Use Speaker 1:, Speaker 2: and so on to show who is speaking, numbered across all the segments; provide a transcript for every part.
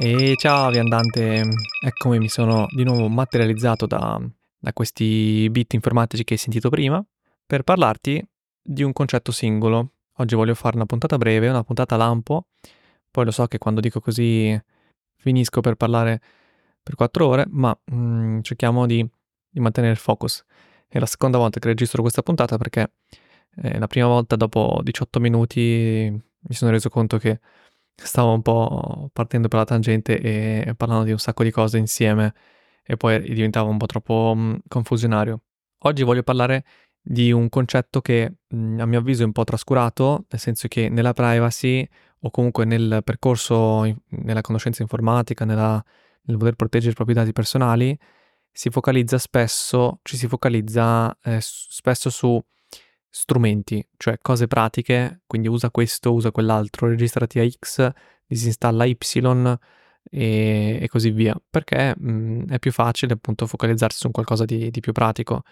Speaker 1: E ciao viandante, eccomi, mi sono di nuovo materializzato da, da questi bit informatici che hai sentito prima per parlarti di un concetto singolo. Oggi voglio fare una puntata breve, una puntata lampo, poi lo so che quando dico così finisco per parlare per quattro ore, ma mm, cerchiamo di, di, mantenere il focus. È la seconda volta che registro questa puntata perché eh, la prima volta dopo 18 minuti mi sono reso conto che stavo un po' partendo per la tangente e parlando di un sacco di cose insieme e poi diventava un po' troppo mm, confusionario. Oggi voglio parlare di un concetto che mm, a mio avviso è un po' trascurato, nel senso che nella privacy o comunque nel percorso, nella conoscenza informatica, nella, nel voler proteggere i propri dati personali, si focalizza spesso, ci si focalizza eh, spesso su strumenti, cioè cose pratiche, quindi usa questo, usa quell'altro, registrati a X, disinstalla Y e, e così via, perché mh, è più facile appunto focalizzarsi su qualcosa di, di più pratico,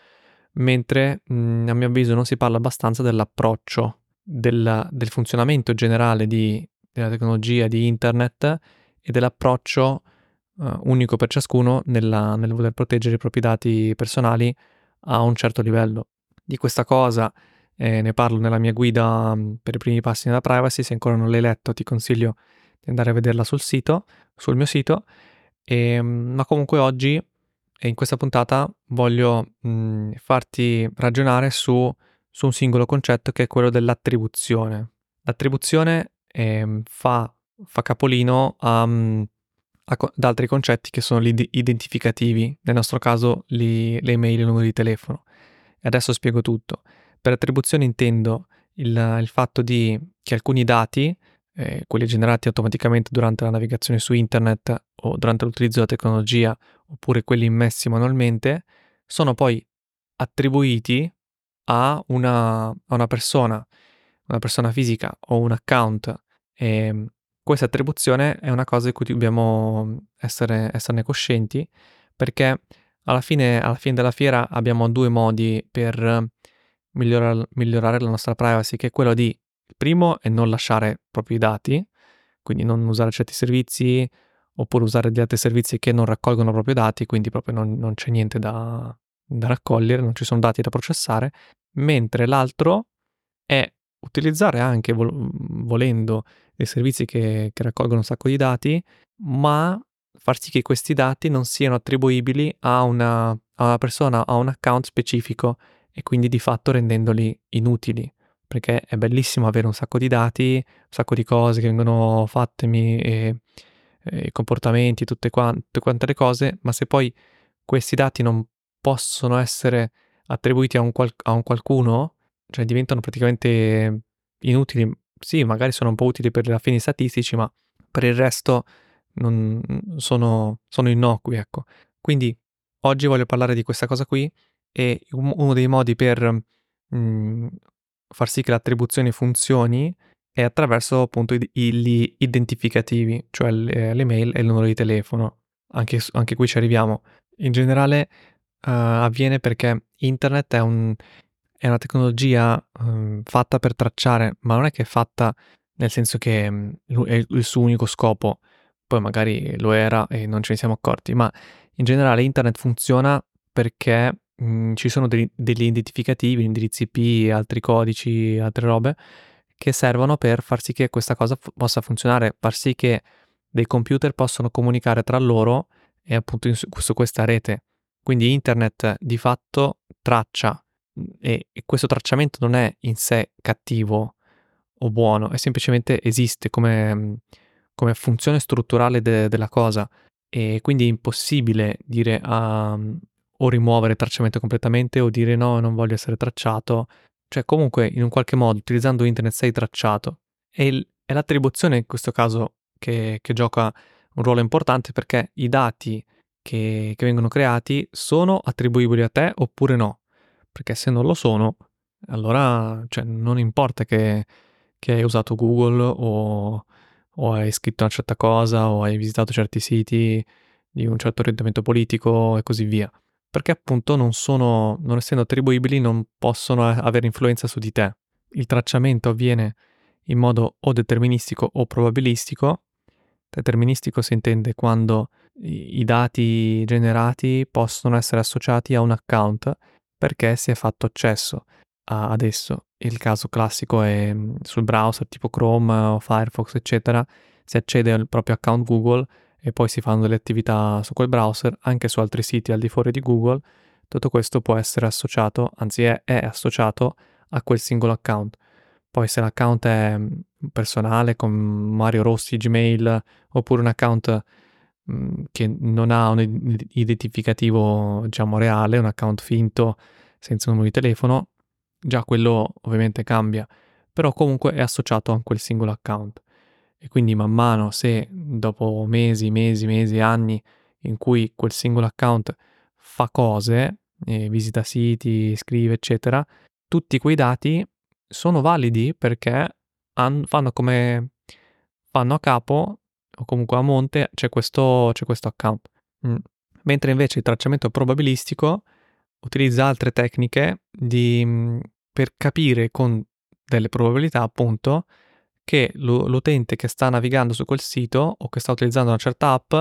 Speaker 1: mentre mh, a mio avviso non si parla abbastanza dell'approccio, del, del funzionamento generale di, della tecnologia, di internet e dell'approccio uh, unico per ciascuno nella, nel voler proteggere i propri dati personali a un certo livello di questa cosa eh, ne parlo nella mia guida mm, per i primi passi nella privacy, se ancora non l'hai letto ti consiglio di andare a vederla sul sito, sul mio sito, e, ehm, ma comunque oggi e in questa puntata voglio mh, mm, farti ragionare su, su, un singolo concetto che è quello dell'attribuzione. L'attribuzione eh, fa, fa, capolino a, mm, a, ad altri concetti che sono gli identificativi, nel nostro caso li, le email e i numeri di telefono. E adesso spiego tutto. Per attribuzione intendo il, il fatto di, che alcuni dati, eh, quelli generati automaticamente durante la navigazione su internet o durante l'utilizzo della tecnologia, oppure quelli immessi manualmente, sono poi attribuiti a una, a una persona, una persona fisica o un account. E questa attribuzione è una cosa di cui dobbiamo essere, esserne coscienti perché alla fine, alla fine della fiera abbiamo due modi per migliorare, migliorare la nostra privacy, che è quello di, il primo è non lasciare i propri dati, quindi non usare certi servizi, oppure usare degli altri servizi che non raccolgono proprio dati, quindi proprio non, non c'è niente da, da raccogliere, non ci sono dati da processare, mentre l'altro è utilizzare anche vol- volendo dei servizi che, che, raccolgono un sacco di dati, ma far sì che questi dati non siano attribuibili a una, a una persona, a un account specifico e quindi di fatto rendendoli inutili. Perché è bellissimo avere un sacco di dati, un sacco di cose che vengono fatte, e, comportamenti, tutte quante, tutte quante le cose, ma se poi questi dati non possono essere attribuiti a un, qual- a un qualcuno, cioè diventano praticamente inutili. Sì, magari sono un po' utili per i fini statistici, ma per il resto non, sono, sono innocui, ecco. Quindi oggi voglio parlare di questa cosa qui e uno dei modi per mh, mm, far sì che l'attribuzione funzioni è attraverso appunto gli identificativi, cioè le mail e il numero di telefono. Anche, anche qui ci arriviamo. In generale uh, avviene perché internet è, un, è una tecnologia um, fatta per tracciare, ma non è che è fatta nel senso che um, è il suo unico scopo poi magari lo era e non ce ne siamo accorti, ma in generale internet funziona perché mh, mhmm, ci sono degli, degli identificativi, indirizzi IP, altri codici, altre robe che servono per far sì che questa cosa f- possa funzionare, far sì che dei computer possano comunicare tra loro e appunto in, su questa rete. Quindi internet di fatto traccia mhmm, e, e questo tracciamento non è in sé cattivo o buono, è semplicemente esiste come mhmm, come funzione strutturale de- della cosa e quindi è impossibile dire um, o rimuovere il tracciamento completamente o dire no, non voglio essere tracciato. Cioè comunque in un qualche modo utilizzando internet sei tracciato. E il, è l'attribuzione in questo caso che, che, gioca un ruolo importante perché i dati che, che vengono creati sono attribuibili a te oppure no. Perché se non lo sono, allora cioè, non importa che, che hai usato Google o o hai scritto una certa cosa o hai visitato certi siti di un certo orientamento politico e così via. Perché appunto non sono, non essendo attribuibili, non possono avere influenza su di te. Il tracciamento avviene in modo o deterministico o probabilistico. Deterministico si intende quando i dati generati possono essere associati a un account perché si è fatto accesso ad esso. Il caso classico è mm, sul browser tipo Chrome o Firefox, eccetera, si accede al proprio account Google e poi si fanno delle attività su quel browser, anche su altri siti al di fuori di Google. Tutto questo può essere associato, anzi è, è associato a quel singolo account. Poi se l'account è mm, personale con Mario Rossi Gmail oppure un account mh, mm, che non ha un identificativo diciamo reale, un account finto senza numero di telefono, già quello ovviamente cambia, però comunque è associato a quel singolo account. E quindi man mano se dopo mesi, mesi, mesi, anni in cui quel singolo account fa cose, visita siti, scrive, eccetera, tutti quei dati sono validi perché han, fanno come fanno a capo o comunque a monte c'è questo, c'è questo account. Mm. Mentre invece il tracciamento probabilistico utilizza altre tecniche di, mm, per capire con delle probabilità appunto che l'utente che sta navigando su quel sito o che sta utilizzando una certa app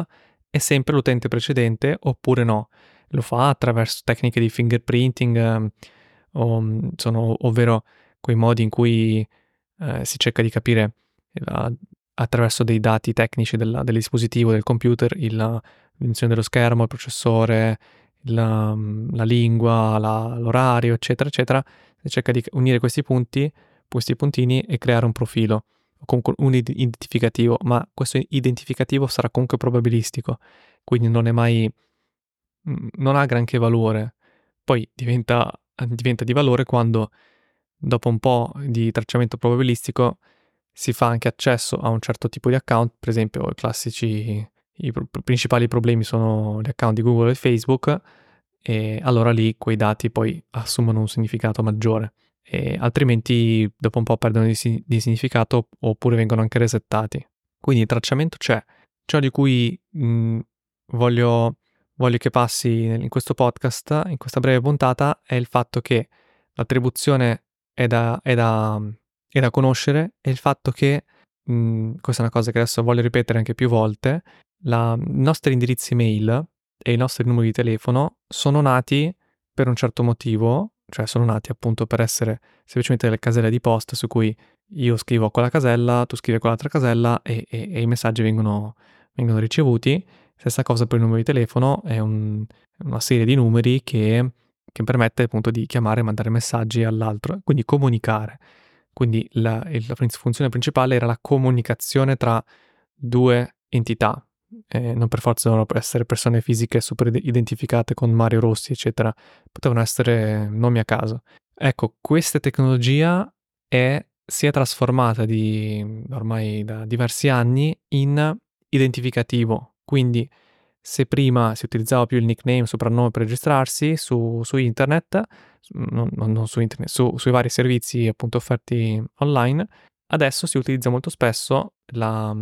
Speaker 1: è sempre l'utente precedente oppure no. Lo fa attraverso tecniche di fingerprinting, eh, o, mm, sono, ovvero quei modi in cui eh, si cerca di capire la, attraverso dei dati tecnici della, del dispositivo, del computer, il, la dimensione dello schermo, il processore, la, la lingua, la, l'orario, eccetera, eccetera. Cerca di unire questi punti, questi puntini e creare un profilo o comunque un identificativo, ma questo identificativo sarà comunque probabilistico, quindi non è mai, non ha granché valore. Poi diventa, diventa di valore quando dopo un po' di tracciamento probabilistico si fa anche accesso a un certo tipo di account, per esempio i classici, i pr- principali problemi sono gli account di Google e Facebook, e allora lì quei dati poi assumono un significato maggiore, e altrimenti dopo un po' perdono di, di significato oppure vengono anche resettati. Quindi il tracciamento c'è. Ciò di cui mh, voglio, voglio che passi in questo podcast, in questa breve puntata, è il fatto che l'attribuzione è da, è da, è da conoscere è il fatto che, mh, mhmm, questa è una cosa che adesso voglio ripetere anche più volte, i nostri indirizzi mail e i nostri numeri di telefono sono nati per un certo motivo, cioè sono nati appunto per essere semplicemente delle caselle di posta su cui io scrivo quella casella, tu scrivi quell'altra casella e, e, e i messaggi vengono, vengono, ricevuti. Stessa cosa per il numero di telefono, è un, una serie di numeri che che permette appunto di chiamare e mandare messaggi all'altro, quindi comunicare. Quindi la, la funzione principale era la comunicazione tra due entità, eh, non per forza devono essere persone fisiche super identificate con Mario Rossi, eccetera, potevano essere nomi a caso. Ecco, questa tecnologia è, si è trasformata di, ormai da diversi anni in identificativo, quindi se prima si utilizzava più il nickname, soprannome per registrarsi su, su internet, non, non, su internet, su, sui vari servizi appunto offerti online, adesso si utilizza molto spesso la,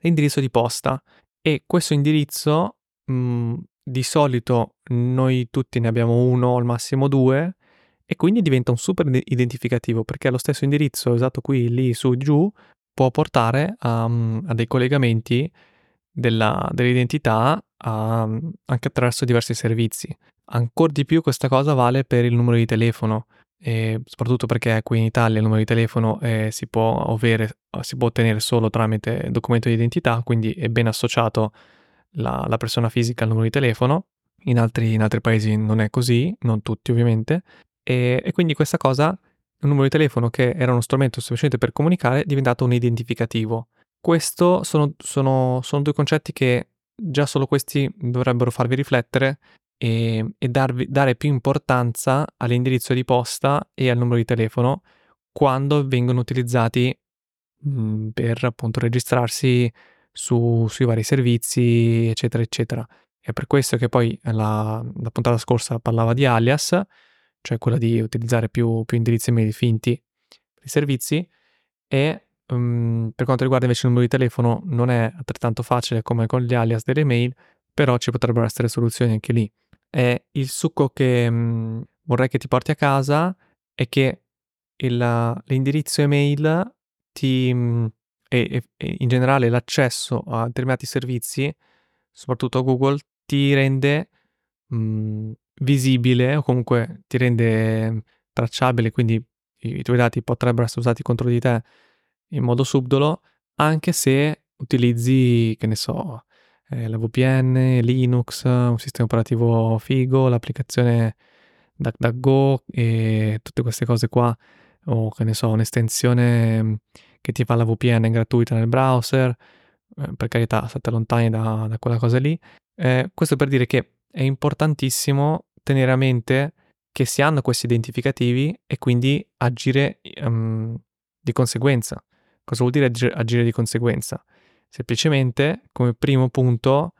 Speaker 1: l'indirizzo di posta e questo indirizzo mh, di solito noi tutti ne abbiamo uno al massimo due e quindi diventa un super identificativo perché lo stesso indirizzo usato qui, lì, su, giù può portare a, a dei collegamenti della, dell'identità a, anche attraverso diversi servizi. Ancora di più questa cosa vale per il numero di telefono, e soprattutto perché qui in Italia il numero di telefono eh, si, può avere, si, può ottenere solo tramite documento di identità, quindi è ben associato la, la persona fisica al numero di telefono. In altri, in altri, paesi non è così, non tutti ovviamente, e, e quindi questa cosa, un numero di telefono che era uno strumento semplicemente per comunicare, è diventato un identificativo. Questo sono, sono, sono due concetti che già solo questi dovrebbero farvi riflettere e, e darvi, dare più importanza all'indirizzo di posta e al numero di telefono quando vengono utilizzati mh, mhmm, per appunto registrarsi su, sui vari servizi, eccetera, eccetera. È per questo che poi la, la puntata scorsa parlava di alias, cioè quella di utilizzare più, più indirizzi mail finti per i servizi, e Um, per quanto riguarda invece il numero di telefono non è altrettanto facile come con gli alias delle mail, però ci potrebbero essere soluzioni anche lì. E il succo che um, vorrei che ti porti a casa è che il, l'indirizzo email ti um, e, e, in generale l'accesso a determinati servizi, soprattutto a Google, ti rende mh, mm, visibile o comunque ti rende tracciabile, quindi i, i tuoi dati potrebbero essere usati contro di te in modo subdolo, anche se utilizzi, che ne so, eh, la VPN, Linux, un sistema operativo figo, l'applicazione DuckDuckGo e tutte queste cose qua, o che ne so, un'estensione che ti fa la VPN gratuita nel browser, eh, per carità, state lontani da, da quella cosa lì. Eh, questo per dire che è importantissimo tenere a mente che si hanno questi identificativi e quindi agire um, di conseguenza. Cosa vuol dire agire di conseguenza? Semplicemente, come primo punto,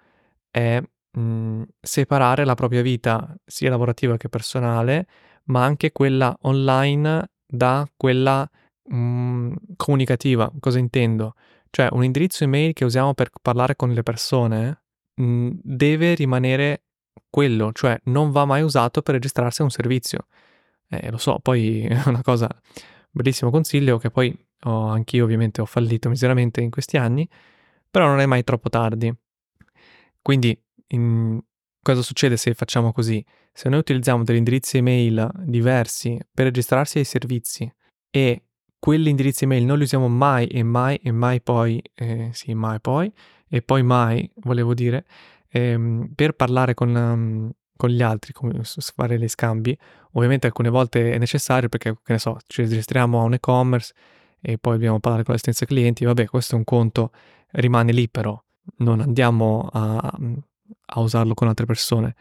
Speaker 1: è mh, mhmm, separare la propria vita, sia lavorativa che personale, ma anche quella online da quella mh, mhmm, comunicativa. Cosa intendo? Cioè, un indirizzo email che usiamo per parlare con le persone mh, mhmm, deve rimanere quello, cioè non va mai usato per registrarsi a un servizio. Eh, lo so, poi è una cosa, bellissimo consiglio che poi ho, anch'io ovviamente ho fallito miseramente in questi anni, però non è mai troppo tardi. Quindi in, cosa succede se facciamo così? Se noi utilizziamo degli indirizzi email diversi per registrarsi ai servizi e quegli indirizzi email non li usiamo mai e mai e mai poi, eh, sì, mai poi, e poi mai, volevo dire, ehm, per parlare con, um, con, gli altri, come fare gli scambi, ovviamente alcune volte è necessario perché, che ne so, ci registriamo a un e-commerce e poi dobbiamo parlare con l'assistenza clienti, vabbè, questo è un conto, rimane lì però, non andiamo a, a usarlo con altre persone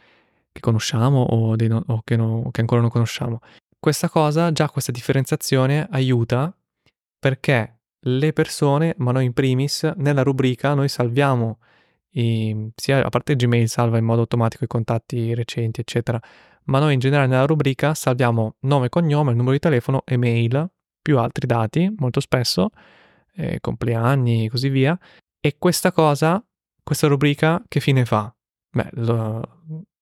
Speaker 1: che conosciamo o, no, o che, no, che ancora non conosciamo. Questa cosa, già questa differenziazione aiuta perché le persone, ma noi in primis, nella rubrica noi salviamo i, sia a parte Gmail salva in modo automatico i contatti recenti, eccetera, ma noi in generale nella rubrica salviamo nome, cognome, numero di telefono, email, più altri dati, molto spesso, eh, compleanni e così via. E questa cosa, questa rubrica, che fine fa? Beh, lo,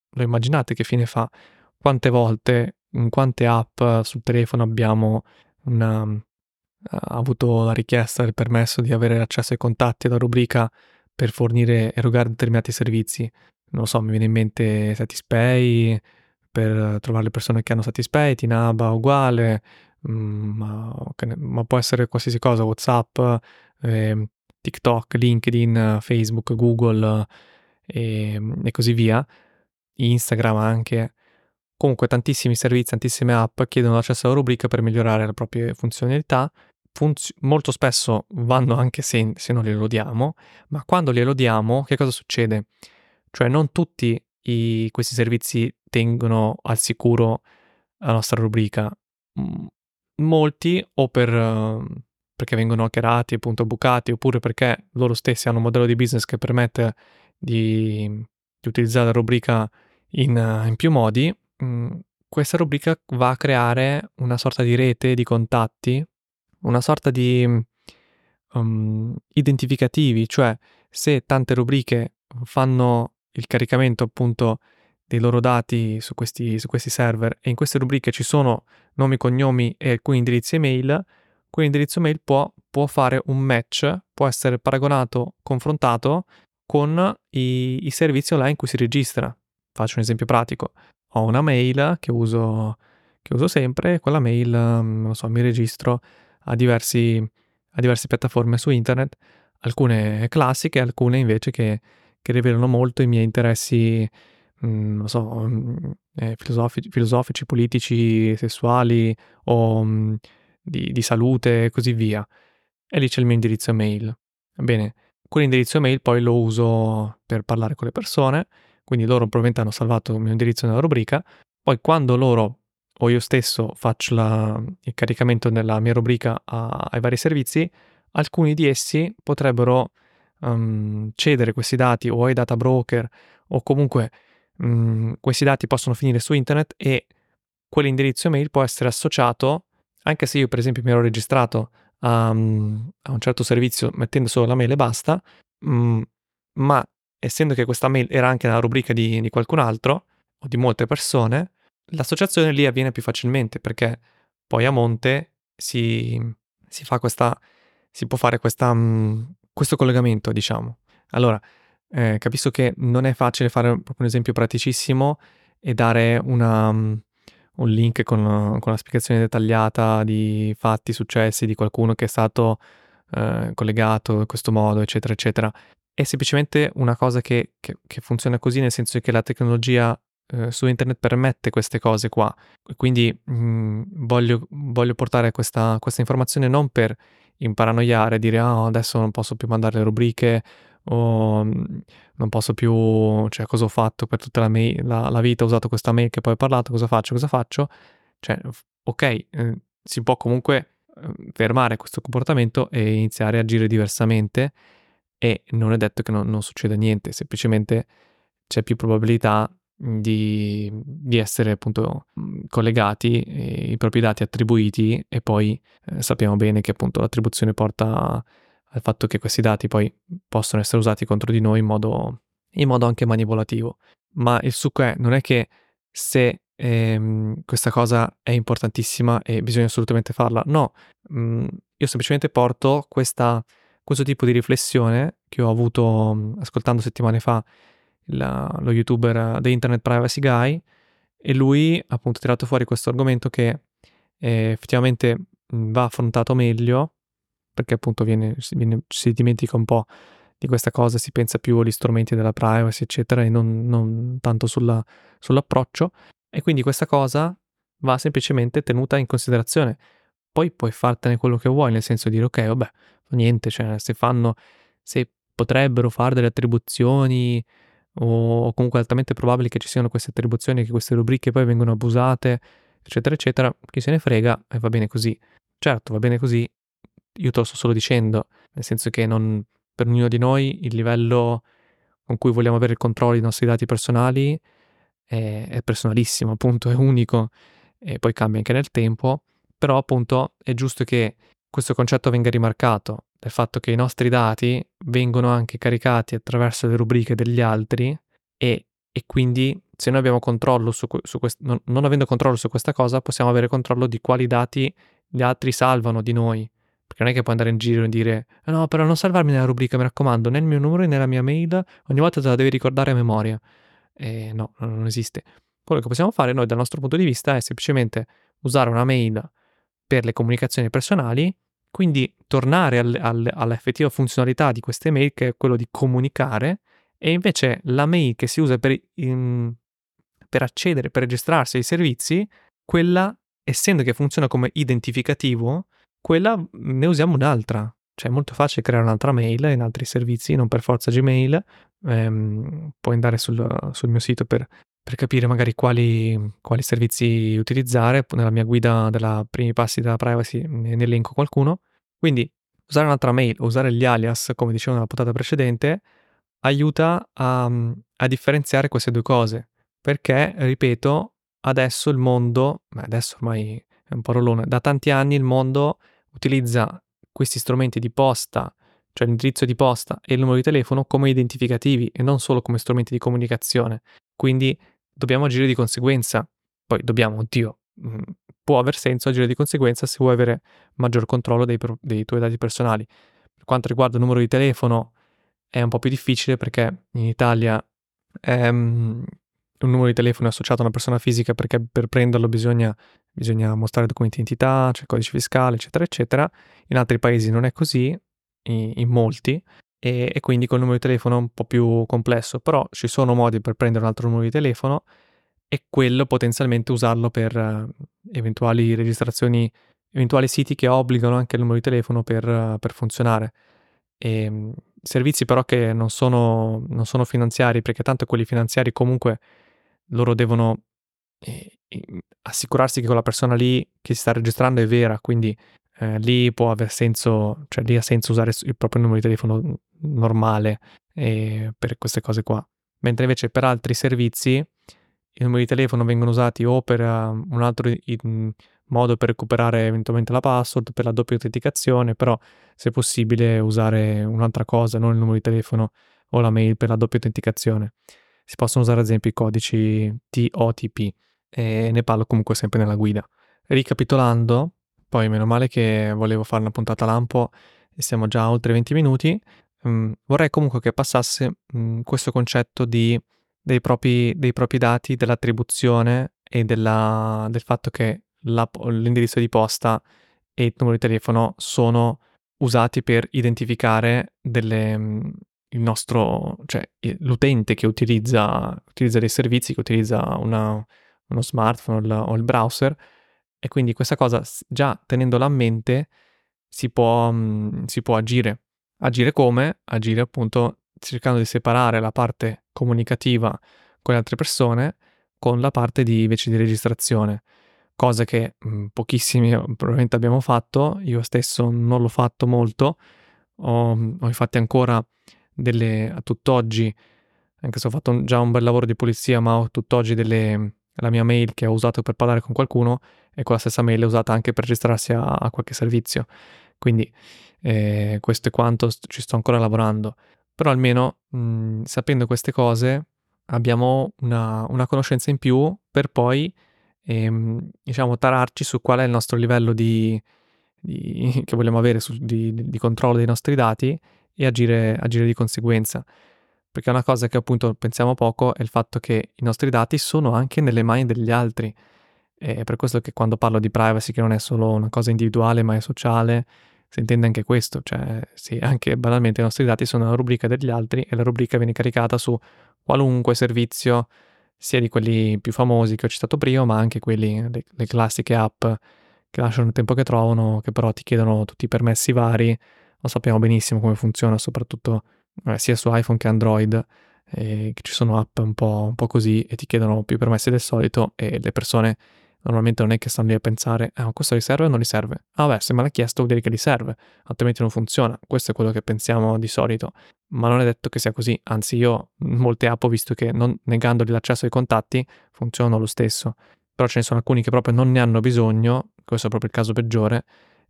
Speaker 1: lo immaginate che fine fa? Quante volte, in quante app sul telefono abbiamo una, ha avuto la richiesta, il permesso di avere accesso ai contatti alla rubrica per fornire, erogare determinati servizi. Non lo so, mi viene in mente Satispay per trovare le persone che hanno Satispay, Tinaba uguale, ma, ma, può essere qualsiasi cosa, WhatsApp, eh, TikTok, LinkedIn, Facebook, Google e, e così via, Instagram anche. Comunque tantissimi servizi, tantissime app chiedono l'accesso alla rubrica per migliorare le proprie funzionalità funz- molto spesso vanno anche se, se non glielo diamo, ma quando glielo diamo, che cosa succede? Cioè non tutti i, questi servizi tengono al sicuro la nostra rubrica. Molti o per, uh, perché vengono hackerati, appunto bucati, oppure perché loro stessi hanno un modello di business che permette di, di utilizzare la rubrica in, uh, in più modi, mh, questa rubrica va a creare una sorta di rete di contatti una sorta di um, identificativi, cioè se tante rubriche fanno il caricamento appunto dei loro dati su questi, su questi server e in queste rubriche ci sono nomi, cognomi e alcuni indirizzi email, quell'indirizzo mail può, può fare un match, può essere paragonato, confrontato con i, i servizi online in cui si registra. Faccio un esempio pratico. Ho una mail che uso, che uso sempre, quella mail, non so, mi registro a, diversi, a diverse piattaforme su internet, alcune classiche, alcune invece che, che rivelano molto i miei interessi, mh, mm, non so, mh, mm, eh, filosofici, filosofici, politici, sessuali o mh, mm, di, di salute e così via. E lì c'è il mio indirizzo email. Bene, quell'indirizzo email poi lo uso per parlare con le persone, quindi loro probabilmente hanno salvato il mio indirizzo nella rubrica, poi quando loro o io stesso faccio la, il caricamento nella mia rubrica a, ai vari servizi, alcuni di essi potrebbero um, cedere questi dati o ai data broker o comunque um, questi dati possono finire su internet e quell'indirizzo email può essere associato, anche se io per esempio mi ero registrato a, um, a un certo servizio mettendo solo la mail e basta, um, ma essendo che questa mail era anche nella rubrica di, di qualcun altro o di molte persone, l'associazione lì avviene più facilmente perché poi a monte si, si fa questa si può fare questa, mh, questo collegamento, diciamo. Allora, eh, capisco che non è facile fare proprio un esempio praticissimo e dare una, um, un link con, con, la spiegazione dettagliata di fatti, successi di qualcuno che è stato eh, collegato in questo modo, eccetera, eccetera. È semplicemente una cosa che, che, che funziona così, nel senso che la tecnologia eh, su internet permette queste cose qua. Quindi mh, mm, voglio, voglio, portare questa, questa, informazione non per imparanoiare, dire ah, adesso non posso più mandare le rubriche o mm, non posso più, cioè cosa ho fatto per tutta la, mail, la, la, vita, ho usato questa mail che poi ho parlato, cosa faccio, cosa faccio. Cioè, ok, eh, si può comunque eh, fermare questo comportamento e iniziare a agire diversamente e non è detto che non, non succeda niente, semplicemente c'è più probabilità di, di, essere appunto collegati, eh, i propri dati attribuiti e poi eh, sappiamo bene che appunto l'attribuzione porta al fatto che questi dati poi possono essere usati contro di noi in modo, in modo anche manipolativo. Ma il succo è, non è che se ehm, questa cosa è importantissima e bisogna assolutamente farla, no, mh, io semplicemente porto questa, questo tipo di riflessione che ho avuto mh, ascoltando settimane fa la, lo youtuber The Internet Privacy Guy e lui appunto ha tirato fuori questo argomento che eh, effettivamente va affrontato meglio perché appunto viene, viene, si dimentica un po' di questa cosa, si pensa più agli strumenti della privacy eccetera e non, non tanto sulla, sull'approccio e quindi questa cosa va semplicemente tenuta in considerazione poi puoi fartene quello che vuoi nel senso di dire ok vabbè niente cioè se fanno se potrebbero fare delle attribuzioni o comunque altamente probabile che ci siano queste attribuzioni, che queste rubriche poi vengono abusate, eccetera, eccetera, chi se ne frega e va bene così. Certo, va bene così, io te lo sto solo dicendo, nel senso che non, per ognuno di noi il livello con cui vogliamo avere il controllo dei nostri dati personali è, è personalissimo, appunto, è unico e poi cambia anche nel tempo, però appunto è giusto che questo concetto venga rimarcato del fatto che i nostri dati vengono anche caricati attraverso le rubriche degli altri e, e quindi se noi abbiamo controllo su, su quest- non, non, avendo controllo su questa cosa possiamo avere controllo di quali dati gli altri salvano di noi. Perché non è che puoi andare in giro e dire no, però non salvarmi nella rubrica, mi raccomando, né il mio numero né nella mia mail, ogni volta te la devi ricordare a memoria. E no, non esiste. Quello che possiamo fare noi dal nostro punto di vista è semplicemente usare una mail per le comunicazioni personali quindi tornare al, al, all'effettiva funzionalità di queste mail che è quello di comunicare e invece la mail che si usa per, in, per accedere, per registrarsi ai servizi, quella, essendo che funziona come identificativo, quella ne usiamo un'altra. Cioè è molto facile creare un'altra mail in altri servizi, non per forza Gmail. Ehm, puoi andare sul, sul mio sito per, per capire magari quali, quali, servizi utilizzare. Nella mia guida della primi passi della privacy ne elenco qualcuno. Quindi usare un'altra mail o usare gli alias, come dicevo nella puntata precedente, aiuta a, a differenziare queste due cose. Perché, ripeto, adesso il mondo, adesso ormai è un parolone, da tanti anni il mondo utilizza questi strumenti di posta, cioè l'indirizzo di posta e il numero di telefono come identificativi e non solo come strumenti di comunicazione. Quindi dobbiamo agire di conseguenza. Poi dobbiamo, oddio, mm, può aver senso agire di conseguenza se vuoi avere maggior controllo dei, dei tuoi dati personali. Per quanto riguarda il numero di telefono è un po' più difficile perché in Italia um, un numero di telefono è associato a una persona fisica perché per prenderlo bisogna, bisogna mostrare documenti di identità, cioè codice fiscale, eccetera, eccetera. In altri paesi non è così, in, in molti, e, e, quindi col numero di telefono è un po' più complesso, però ci sono modi per prendere un altro numero di telefono e quello potenzialmente usarlo per uh, eventuali registrazioni, eventuali siti che obbligano anche il numero di telefono per, uh, per funzionare. E, ehm, servizi però che non sono, non sono, finanziari, perché tanto quelli finanziari comunque loro devono eh, assicurarsi che quella persona lì che si sta registrando è vera, quindi eh, lì può aver senso, cioè lì ha senso usare il proprio numero di telefono normale eh, per queste cose qua. Mentre invece per altri servizi i numeri di telefono vengono usati o per uh, un altro in, modo per recuperare eventualmente la password, per la doppia autenticazione, però se possibile usare un'altra cosa, non il numero di telefono o la mail per la doppia autenticazione. Si possono usare ad esempio i codici TOTP e ne parlo comunque sempre nella guida. Ricapitolando, poi meno male che volevo fare una puntata lampo e siamo già oltre 20 minuti, um, vorrei comunque che passasse um, questo concetto di, dei, propri, dei, propri, dati, dell'attribuzione e della, del fatto che la, l'indirizzo di posta e il numero di telefono sono usati per identificare delle, mm, il nostro, cioè l'utente che utilizza, utilizza dei servizi, che utilizza una, uno smartphone o il browser e quindi questa cosa già tenendola a mente si può, mh, si può agire. Agire come? Agire appunto cercando di separare la parte comunicativa con le altre persone con la parte di invece di registrazione cosa che mh, pochissimi probabilmente abbiamo fatto, io stesso non l'ho fatto molto, ho, ho infatti ancora delle, a tutt'oggi, anche se ho fatto già un bel lavoro di pulizia, ma ho tutt'oggi delle, la mia mail che ho usato per parlare con qualcuno e quella stessa mail è usata anche per registrarsi a, a qualche servizio. Quindi eh, questo è quanto ci sto ancora lavorando. Però almeno mh, sapendo queste cose abbiamo una, una conoscenza in più per poi ehm, diciamo tararci su qual è il nostro livello di, di che vogliamo avere su, di, di, controllo dei nostri dati e agire, agire di conseguenza. Perché una cosa che appunto pensiamo poco è il fatto che i nostri dati sono anche nelle mani degli altri. È per questo che quando parlo di privacy, che non è solo una cosa individuale ma è sociale, si intende anche questo, cioè sì, anche banalmente i nostri dati sono una rubrica degli altri e la rubrica viene caricata su qualunque servizio sia di quelli più famosi che ho citato prima, ma anche quelli, le, le classiche app che lasciano il tempo che trovano, che però ti chiedono tutti i permessi vari. Lo sappiamo benissimo come funziona, soprattutto eh, sia su iPhone che Android, eh, che ci sono app un po', un po' così e ti chiedono più permessi del solito e le persone normalmente non è che stanno lì a pensare, ah, questo gli serve o non gli serve? Ah beh, se me l'ha chiesto vuol dire che gli serve, altrimenti non funziona. Questo è quello che pensiamo di solito, ma non è detto che sia così, anzi io molte app ho visto che non, negandogli l'accesso ai contatti funzionano lo stesso, però ce ne sono alcuni che proprio non ne hanno bisogno, questo è proprio il caso peggiore,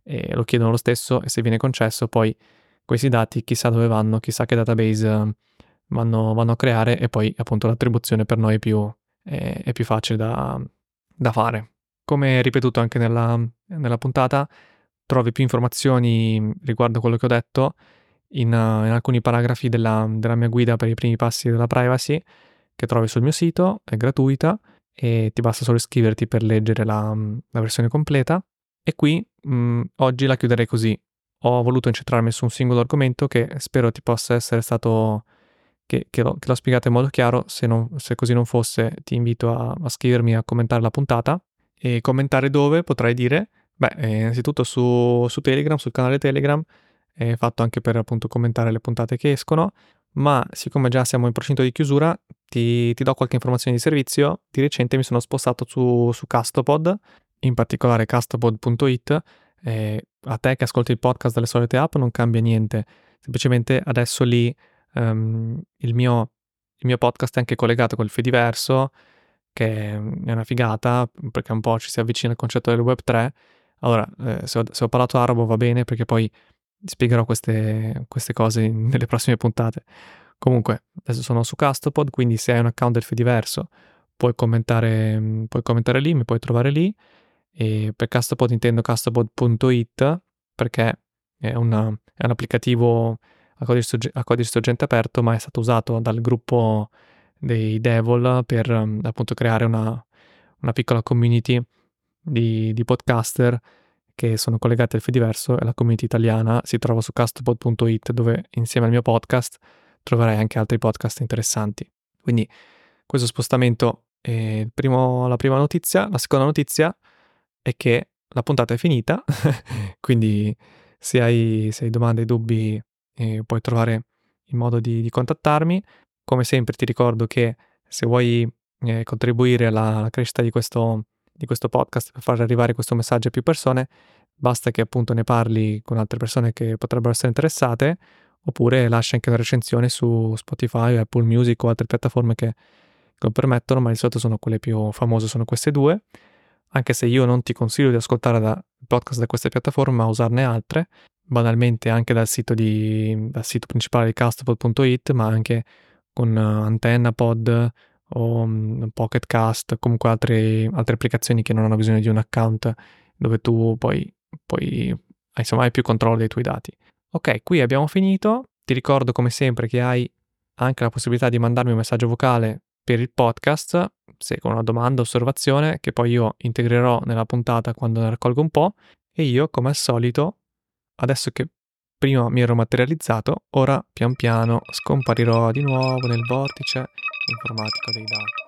Speaker 1: e lo chiedono lo stesso e se viene concesso poi questi dati chissà dove vanno, chissà che database vanno, vanno a creare e poi appunto l'attribuzione per noi è più, è, è più facile da da fare. Come ripetuto anche nella, nella puntata, trovi più informazioni riguardo quello che ho detto in, in alcuni paragrafi della, della, mia guida per i primi passi della privacy che trovi sul mio sito, è gratuita e ti basta solo iscriverti per leggere la, la versione completa. E qui mh, oggi la chiuderei così. Ho voluto incentrarmi su un singolo argomento che spero ti possa essere stato che, che, l'ho, che l'ho spiegato in modo chiaro, se, non, se, così non fosse ti invito a, a scrivermi a commentare la puntata. E commentare dove potrai dire, beh, eh, innanzitutto su, su, Telegram, sul canale Telegram, è fatto anche per appunto commentare le puntate che escono, ma siccome già siamo in procinto di chiusura, ti, ti do qualche informazione di servizio. Di recente mi sono spostato su, su Castopod, in particolare castopod.it. Eh, a te che ascolti il podcast dalle solite app non cambia niente, semplicemente adesso lì um, il, mio, il, mio, podcast è anche collegato col Fediverso, che è una figata, perché un po' ci si avvicina al concetto del Web 3. Allora, eh, se, ho, se, ho, parlato arabo va bene, perché poi spiegherò queste, queste cose nelle prossime puntate. Comunque, adesso sono su Castopod, quindi se hai un account del Fediverso puoi commentare, puoi commentare lì, mi puoi trovare lì. E per Castopod intendo castopod.it perché è, una, è un applicativo a codice, a codice sorgente aperto, ma è stato usato dal gruppo dei Devil per um, appunto creare una, una piccola community di, di, podcaster che sono collegati al Fediverso e la community italiana si trova su castpod.it dove insieme al mio podcast troverai anche altri podcast interessanti. Quindi questo spostamento è primo, la prima notizia. La seconda notizia è che la puntata è finita, quindi se hai, se hai domande e dubbi e puoi trovare il modo di, di, contattarmi. Come sempre ti ricordo che se vuoi eh, contribuire alla, crescita di questo, di questo, podcast per far arrivare questo messaggio a più persone, basta che appunto ne parli con altre persone che potrebbero essere interessate, oppure lascia anche una recensione su Spotify, Apple Music o altre piattaforme che lo permettono, ma di solito sono quelle più famose, sono queste due. Anche se io non ti consiglio di ascoltare da, podcast da queste piattaforme, ma usarne altre, banalmente anche dal sito, di, dal sito principale di castpod.it, ma anche con uh, Antenna Pod o um, Pocket Cast, comunque altre, altre, applicazioni che non hanno bisogno di un account dove tu poi, poi insomma hai più controllo dei tuoi dati. Ok, qui abbiamo finito. Ti ricordo come sempre che hai anche la possibilità di mandarmi un messaggio vocale per il podcast, se con una domanda osservazione, che poi io integrerò nella puntata quando ne raccolgo un po'. E io, come al solito, adesso che prima mi ero materializzato, ora pian piano scomparirò di nuovo nel vortice informatico dei dati.